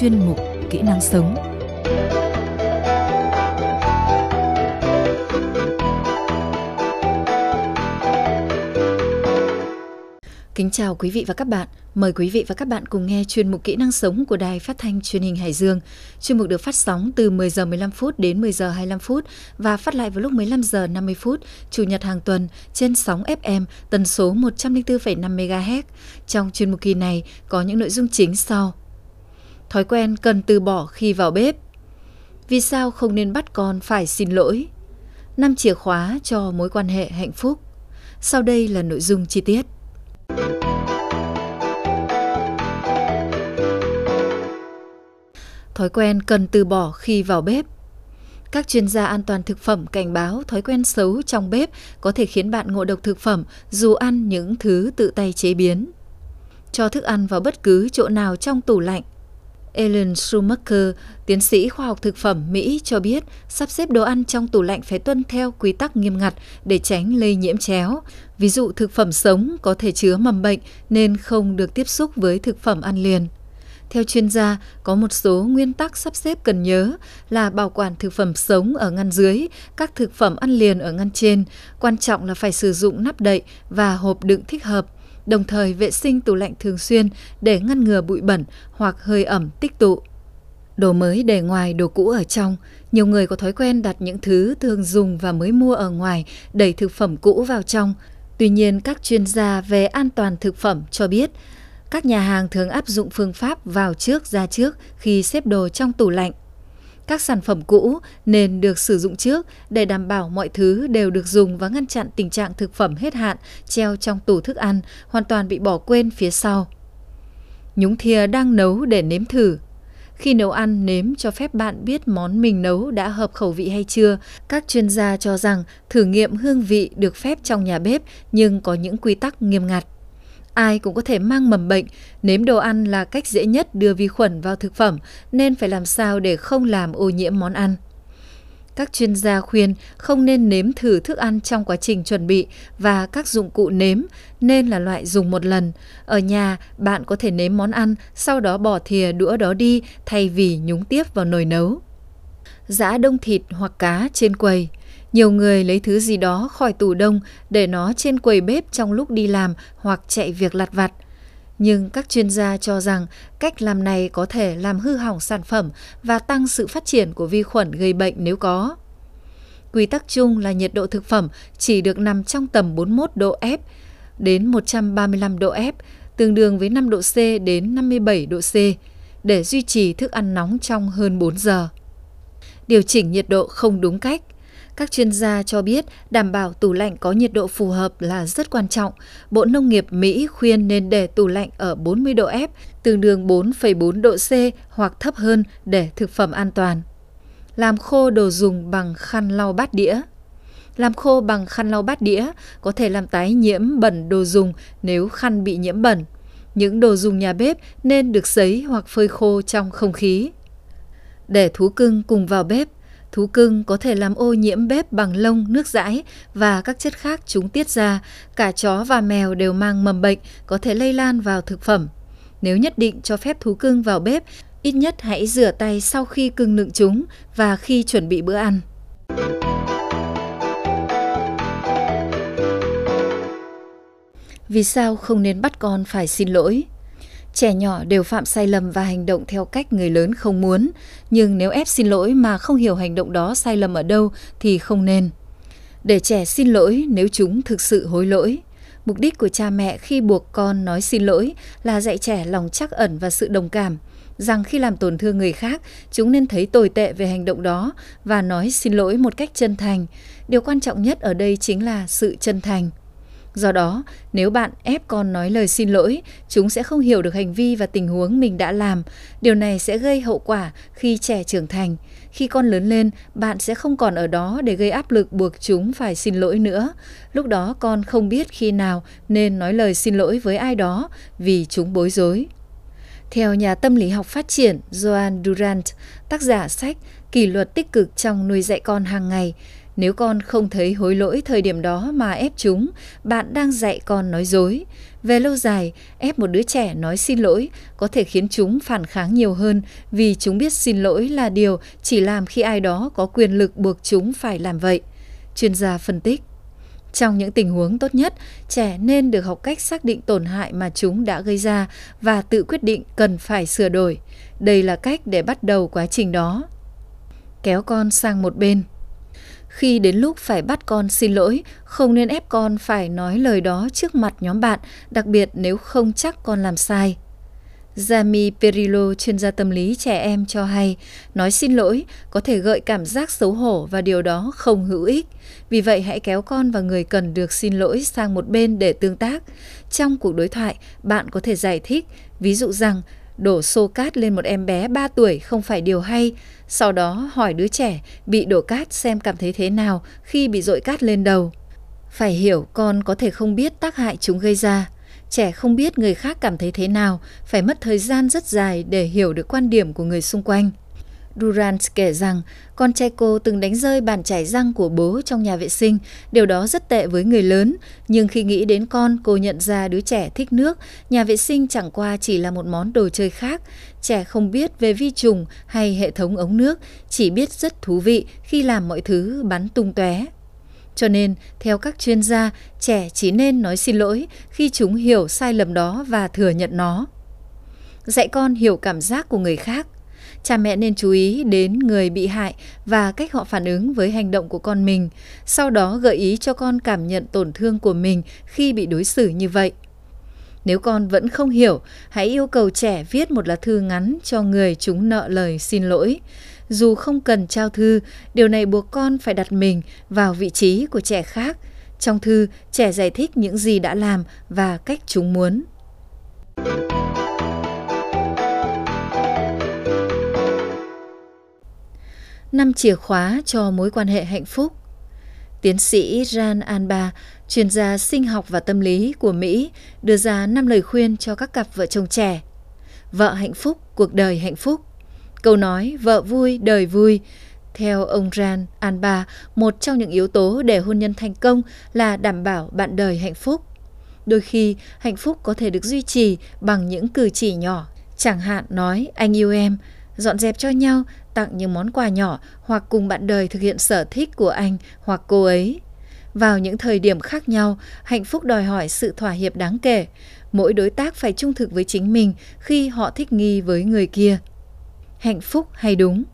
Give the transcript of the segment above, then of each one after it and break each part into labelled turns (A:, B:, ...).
A: chuyên mục Kỹ năng sống. Kính chào quý vị và các bạn. Mời quý vị và các bạn cùng nghe chuyên mục Kỹ năng sống của Đài Phát thanh Truyền hình Hải Dương. Chuyên mục được phát sóng từ 10 giờ 15 phút đến 10 giờ 25 phút và phát lại vào lúc 15 giờ 50 phút chủ nhật hàng tuần trên sóng FM tần số 104,5 MHz. Trong chuyên mục kỳ này có những nội dung chính sau: Thói quen cần từ bỏ khi vào bếp. Vì sao không nên bắt con phải xin lỗi? Năm chìa khóa cho mối quan hệ hạnh phúc. Sau đây là nội dung chi tiết. Thói quen cần từ bỏ khi vào bếp. Các chuyên gia an toàn thực phẩm cảnh báo thói quen xấu trong bếp có thể khiến bạn ngộ độc thực phẩm dù ăn những thứ tự tay chế biến. Cho thức ăn vào bất cứ chỗ nào trong tủ lạnh. Ellen Schumacher, tiến sĩ khoa học thực phẩm Mỹ cho biết sắp xếp đồ ăn trong tủ lạnh phải tuân theo quy tắc nghiêm ngặt để tránh lây nhiễm chéo. Ví dụ thực phẩm sống có thể chứa mầm bệnh nên không được tiếp xúc với thực phẩm ăn liền. Theo chuyên gia, có một số nguyên tắc sắp xếp cần nhớ là bảo quản thực phẩm sống ở ngăn dưới, các thực phẩm ăn liền ở ngăn trên. Quan trọng là phải sử dụng nắp đậy và hộp đựng thích hợp, đồng thời vệ sinh tủ lạnh thường xuyên để ngăn ngừa bụi bẩn hoặc hơi ẩm tích tụ. Đồ mới để ngoài, đồ cũ ở trong. Nhiều người có thói quen đặt những thứ thường dùng và mới mua ở ngoài, đẩy thực phẩm cũ vào trong. Tuy nhiên, các chuyên gia về an toàn thực phẩm cho biết, các nhà hàng thường áp dụng phương pháp vào trước ra trước khi xếp đồ trong tủ lạnh. Các sản phẩm cũ nên được sử dụng trước để đảm bảo mọi thứ đều được dùng và ngăn chặn tình trạng thực phẩm hết hạn treo trong tủ thức ăn hoàn toàn bị bỏ quên phía sau. Nhúng thìa đang nấu để nếm thử. Khi nấu ăn, nếm cho phép bạn biết món mình nấu đã hợp khẩu vị hay chưa. Các chuyên gia cho rằng thử nghiệm hương vị được phép trong nhà bếp nhưng có những quy tắc nghiêm ngặt. Ai cũng có thể mang mầm bệnh, nếm đồ ăn là cách dễ nhất đưa vi khuẩn vào thực phẩm nên phải làm sao để không làm ô nhiễm món ăn. Các chuyên gia khuyên không nên nếm thử thức ăn trong quá trình chuẩn bị và các dụng cụ nếm nên là loại dùng một lần. Ở nhà, bạn có thể nếm món ăn, sau đó bỏ thìa đũa đó đi thay vì nhúng tiếp vào nồi nấu. Giã đông thịt hoặc cá trên quầy – nhiều người lấy thứ gì đó khỏi tủ đông để nó trên quầy bếp trong lúc đi làm hoặc chạy việc lặt vặt. Nhưng các chuyên gia cho rằng cách làm này có thể làm hư hỏng sản phẩm và tăng sự phát triển của vi khuẩn gây bệnh nếu có. Quy tắc chung là nhiệt độ thực phẩm chỉ được nằm trong tầm 41 độ F đến 135 độ F, tương đương với 5 độ C đến 57 độ C, để duy trì thức ăn nóng trong hơn 4 giờ. Điều chỉnh nhiệt độ không đúng cách – các chuyên gia cho biết đảm bảo tủ lạnh có nhiệt độ phù hợp là rất quan trọng. Bộ Nông nghiệp Mỹ khuyên nên để tủ lạnh ở 40 độ F, tương đương 4,4 độ C hoặc thấp hơn để thực phẩm an toàn. Làm khô đồ dùng bằng khăn lau bát đĩa. Làm khô bằng khăn lau bát đĩa có thể làm tái nhiễm bẩn đồ dùng nếu khăn bị nhiễm bẩn. Những đồ dùng nhà bếp nên được sấy hoặc phơi khô trong không khí. Để thú cưng cùng vào bếp, Thú cưng có thể làm ô nhiễm bếp bằng lông, nước dãi và các chất khác chúng tiết ra. Cả chó và mèo đều mang mầm bệnh, có thể lây lan vào thực phẩm. Nếu nhất định cho phép thú cưng vào bếp, ít nhất hãy rửa tay sau khi cưng nựng chúng và khi chuẩn bị bữa ăn. Vì sao không nên bắt con phải xin lỗi? Trẻ nhỏ đều phạm sai lầm và hành động theo cách người lớn không muốn, nhưng nếu ép xin lỗi mà không hiểu hành động đó sai lầm ở đâu thì không nên. Để trẻ xin lỗi nếu chúng thực sự hối lỗi. Mục đích của cha mẹ khi buộc con nói xin lỗi là dạy trẻ lòng trắc ẩn và sự đồng cảm, rằng khi làm tổn thương người khác, chúng nên thấy tồi tệ về hành động đó và nói xin lỗi một cách chân thành. Điều quan trọng nhất ở đây chính là sự chân thành. Do đó, nếu bạn ép con nói lời xin lỗi, chúng sẽ không hiểu được hành vi và tình huống mình đã làm. Điều này sẽ gây hậu quả khi trẻ trưởng thành. Khi con lớn lên, bạn sẽ không còn ở đó để gây áp lực buộc chúng phải xin lỗi nữa. Lúc đó con không biết khi nào nên nói lời xin lỗi với ai đó vì chúng bối rối. Theo nhà tâm lý học phát triển Joan Durant, tác giả sách Kỷ luật tích cực trong nuôi dạy con hàng ngày, nếu con không thấy hối lỗi thời điểm đó mà ép chúng, bạn đang dạy con nói dối. Về lâu dài, ép một đứa trẻ nói xin lỗi có thể khiến chúng phản kháng nhiều hơn vì chúng biết xin lỗi là điều chỉ làm khi ai đó có quyền lực buộc chúng phải làm vậy. Chuyên gia phân tích. Trong những tình huống tốt nhất, trẻ nên được học cách xác định tổn hại mà chúng đã gây ra và tự quyết định cần phải sửa đổi. Đây là cách để bắt đầu quá trình đó. Kéo con sang một bên. Khi đến lúc phải bắt con xin lỗi, không nên ép con phải nói lời đó trước mặt nhóm bạn, đặc biệt nếu không chắc con làm sai. Jami Perillo, chuyên gia tâm lý trẻ em cho hay, nói xin lỗi có thể gợi cảm giác xấu hổ và điều đó không hữu ích. Vì vậy hãy kéo con và người cần được xin lỗi sang một bên để tương tác. Trong cuộc đối thoại, bạn có thể giải thích, ví dụ rằng đổ xô cát lên một em bé 3 tuổi không phải điều hay. Sau đó hỏi đứa trẻ bị đổ cát xem cảm thấy thế nào khi bị dội cát lên đầu. Phải hiểu con có thể không biết tác hại chúng gây ra. Trẻ không biết người khác cảm thấy thế nào, phải mất thời gian rất dài để hiểu được quan điểm của người xung quanh. Durant kể rằng con trai cô từng đánh rơi bàn chải răng của bố trong nhà vệ sinh, điều đó rất tệ với người lớn, nhưng khi nghĩ đến con, cô nhận ra đứa trẻ thích nước, nhà vệ sinh chẳng qua chỉ là một món đồ chơi khác. Trẻ không biết về vi trùng hay hệ thống ống nước, chỉ biết rất thú vị khi làm mọi thứ bắn tung tóe. Cho nên, theo các chuyên gia, trẻ chỉ nên nói xin lỗi khi chúng hiểu sai lầm đó và thừa nhận nó. Dạy con hiểu cảm giác của người khác cha mẹ nên chú ý đến người bị hại và cách họ phản ứng với hành động của con mình, sau đó gợi ý cho con cảm nhận tổn thương của mình khi bị đối xử như vậy. Nếu con vẫn không hiểu, hãy yêu cầu trẻ viết một lá thư ngắn cho người chúng nợ lời xin lỗi. Dù không cần trao thư, điều này buộc con phải đặt mình vào vị trí của trẻ khác. Trong thư, trẻ giải thích những gì đã làm và cách chúng muốn. Năm chìa khóa cho mối quan hệ hạnh phúc. Tiến sĩ Jan Anba, chuyên gia sinh học và tâm lý của Mỹ, đưa ra 5 lời khuyên cho các cặp vợ chồng trẻ. Vợ hạnh phúc, cuộc đời hạnh phúc. Câu nói vợ vui, đời vui. Theo ông Jan Anba, một trong những yếu tố để hôn nhân thành công là đảm bảo bạn đời hạnh phúc. Đôi khi, hạnh phúc có thể được duy trì bằng những cử chỉ nhỏ, chẳng hạn nói anh yêu em, dọn dẹp cho nhau, tặng những món quà nhỏ hoặc cùng bạn đời thực hiện sở thích của anh hoặc cô ấy. Vào những thời điểm khác nhau, hạnh phúc đòi hỏi sự thỏa hiệp đáng kể. Mỗi đối tác phải trung thực với chính mình khi họ thích nghi với người kia. Hạnh phúc hay đúng?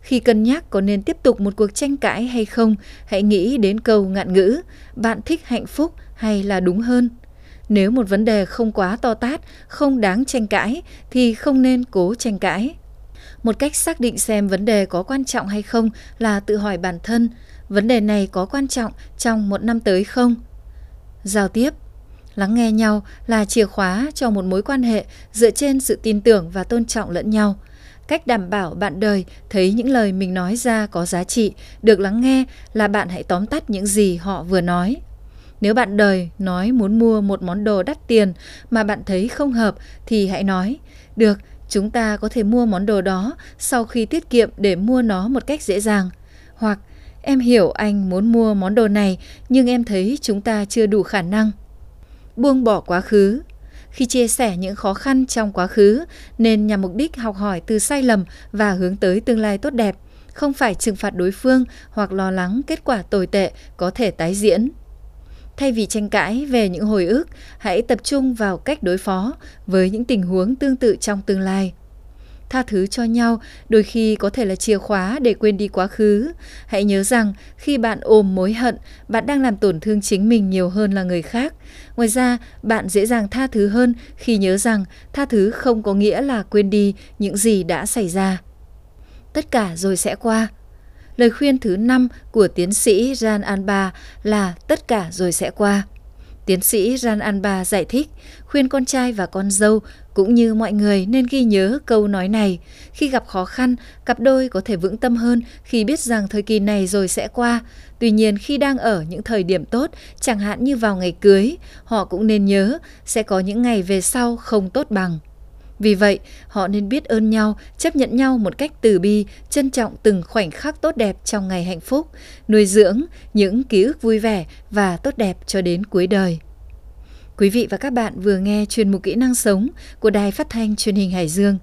A: Khi cân nhắc có nên tiếp tục một cuộc tranh cãi hay không, hãy nghĩ đến câu ngạn ngữ, bạn thích hạnh phúc hay là đúng hơn? Nếu một vấn đề không quá to tát, không đáng tranh cãi thì không nên cố tranh cãi. Một cách xác định xem vấn đề có quan trọng hay không là tự hỏi bản thân, vấn đề này có quan trọng trong một năm tới không? Giao tiếp Lắng nghe nhau là chìa khóa cho một mối quan hệ dựa trên sự tin tưởng và tôn trọng lẫn nhau. Cách đảm bảo bạn đời thấy những lời mình nói ra có giá trị, được lắng nghe là bạn hãy tóm tắt những gì họ vừa nói. Nếu bạn đời nói muốn mua một món đồ đắt tiền mà bạn thấy không hợp thì hãy nói, được, Chúng ta có thể mua món đồ đó sau khi tiết kiệm để mua nó một cách dễ dàng. Hoặc em hiểu anh muốn mua món đồ này nhưng em thấy chúng ta chưa đủ khả năng. Buông bỏ quá khứ khi chia sẻ những khó khăn trong quá khứ nên nhằm mục đích học hỏi từ sai lầm và hướng tới tương lai tốt đẹp, không phải trừng phạt đối phương hoặc lo lắng kết quả tồi tệ có thể tái diễn. Thay vì tranh cãi về những hồi ức, hãy tập trung vào cách đối phó với những tình huống tương tự trong tương lai. Tha thứ cho nhau đôi khi có thể là chìa khóa để quên đi quá khứ. Hãy nhớ rằng khi bạn ôm mối hận, bạn đang làm tổn thương chính mình nhiều hơn là người khác. Ngoài ra, bạn dễ dàng tha thứ hơn khi nhớ rằng tha thứ không có nghĩa là quên đi những gì đã xảy ra. Tất cả rồi sẽ qua Lời khuyên thứ năm của tiến sĩ Jan Anba là tất cả rồi sẽ qua. Tiến sĩ Jan Anba giải thích, khuyên con trai và con dâu cũng như mọi người nên ghi nhớ câu nói này. Khi gặp khó khăn, cặp đôi có thể vững tâm hơn khi biết rằng thời kỳ này rồi sẽ qua. Tuy nhiên khi đang ở những thời điểm tốt, chẳng hạn như vào ngày cưới, họ cũng nên nhớ sẽ có những ngày về sau không tốt bằng. Vì vậy, họ nên biết ơn nhau, chấp nhận nhau một cách từ bi, trân trọng từng khoảnh khắc tốt đẹp trong ngày hạnh phúc, nuôi dưỡng những ký ức vui vẻ và tốt đẹp cho đến cuối đời. Quý vị và các bạn vừa nghe chuyên mục kỹ năng sống của Đài Phát thanh Truyền hình Hải Dương.